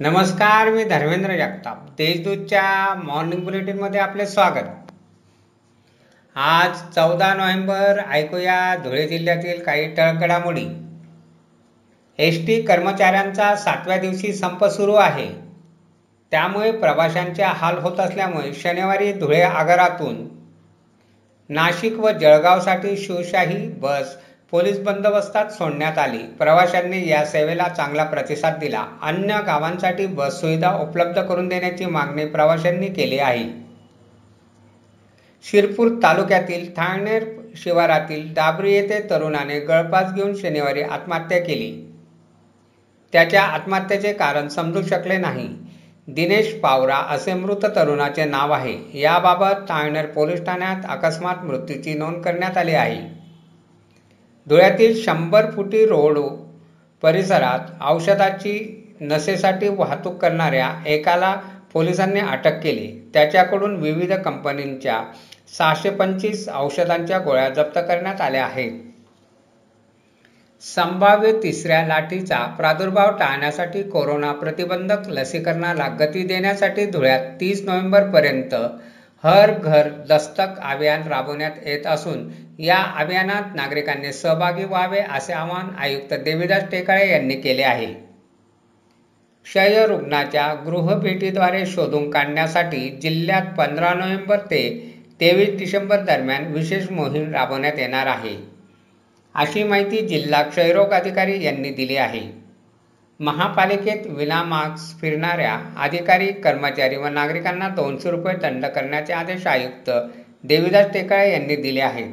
नमस्कार मी धर्मेंद्र जगताप. देशदूतच्या मॉर्निंग बुलेटिनमध्ये आपले स्वागत. आज चौदा नोव्हेंबर ऐकूया धुळे जिल्ह्यातील काही टळकडामोडी एस टी कर्मचाऱ्यांचा सातव्या दिवशी संप सुरू आहे. त्यामुळे प्रवाशांचे हाल होत असल्यामुळे शनिवारी धुळे आगारातून नाशिक व जळगावसाठी शिवशाही बस पोलीस बंदोबस्तात सोडण्यात आली. प्रवाशांनी या सेवेला चांगला प्रतिसाद दिला. अन्य गावांसाठी बस सुविधा उपलब्ध करून देण्याची मागणी प्रवाशांनी केली आहे. शिरपूर तालुक्यातील ठाणेर शिवारातील दाबरी येथे तरुणाने गळपास घेऊन शनिवारी आत्महत्या केली. त्याच्या आत्महत्येचे कारण समजू शकले नाही. दिनेश पावरा असे मृत तरुणाचे नाव आहे. याबाबत ताळनेर पोलीस ठाण्यात अकस्मात मृत्यूची नोंद करण्यात आली आहे. धुळ्यातील शंभर फुटी रोड परिसरात औषधाची नशेसाठी वाहतूक करणाऱ्या एकाला पोलिसांनी अटक केली. त्याच्याकडून विविध कंपनींच्या सहाशे पंचवीस औषधांच्या गोळ्या जप्त करण्यात आल्या आहेत. संभाव्य तिसऱ्या लाटेचा प्रादुर्भाव टाळण्यासाठी कोरोना प्रतिबंधक लसीकरणाला गती देण्यासाठी धुळ्यात तीस नोव्हेंबरपर्यंत हर घर दस्तक अभियान राबवण्यात येत असून या अभियानात नागरिकांनी सहभागी व्हावे असे आवाहन आयुक्त देवीदास टेकाळे यांनी केले आहे. क्षय रुग्णाच्या गृहभेटीद्वारे शोधून काढण्यासाठी जिल्ह्यात पंधरा नोव्हेंबर ते तेवीस डिसेंबर दरम्यान विशेष मोहीम राबवण्यात येणार आहे. अशी माहिती जिल्हा क्षयरोग अधिकारी यांनी दिली आहे. महापालिकेत विनामास्क फिरणाऱ्या अधिकारी कर्मचारी व नागरिकांना दोनशे रुपये दंड करण्याचे आदेश आयुक्त देवीदास टेकाळे यांनी दिले आहेत.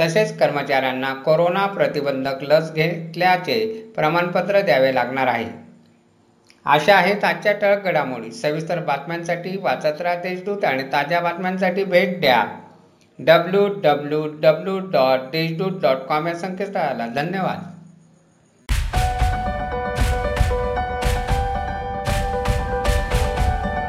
तसेच कर्मचाऱ्यांना कोरोना प्रतिबंधक लस घेतल्याचे प्रमाणपत्र द्यावे लागणार आहे. अशा आहेत आजच्या टळक घडामोडी सविस्तर बातम्यांसाठी वाचत राहा देशदूत आणि ताज्या बातम्यांसाठी भेट द्या. W W W dot Deshdoot dot com या संकेतस्थळाला. धन्यवाद.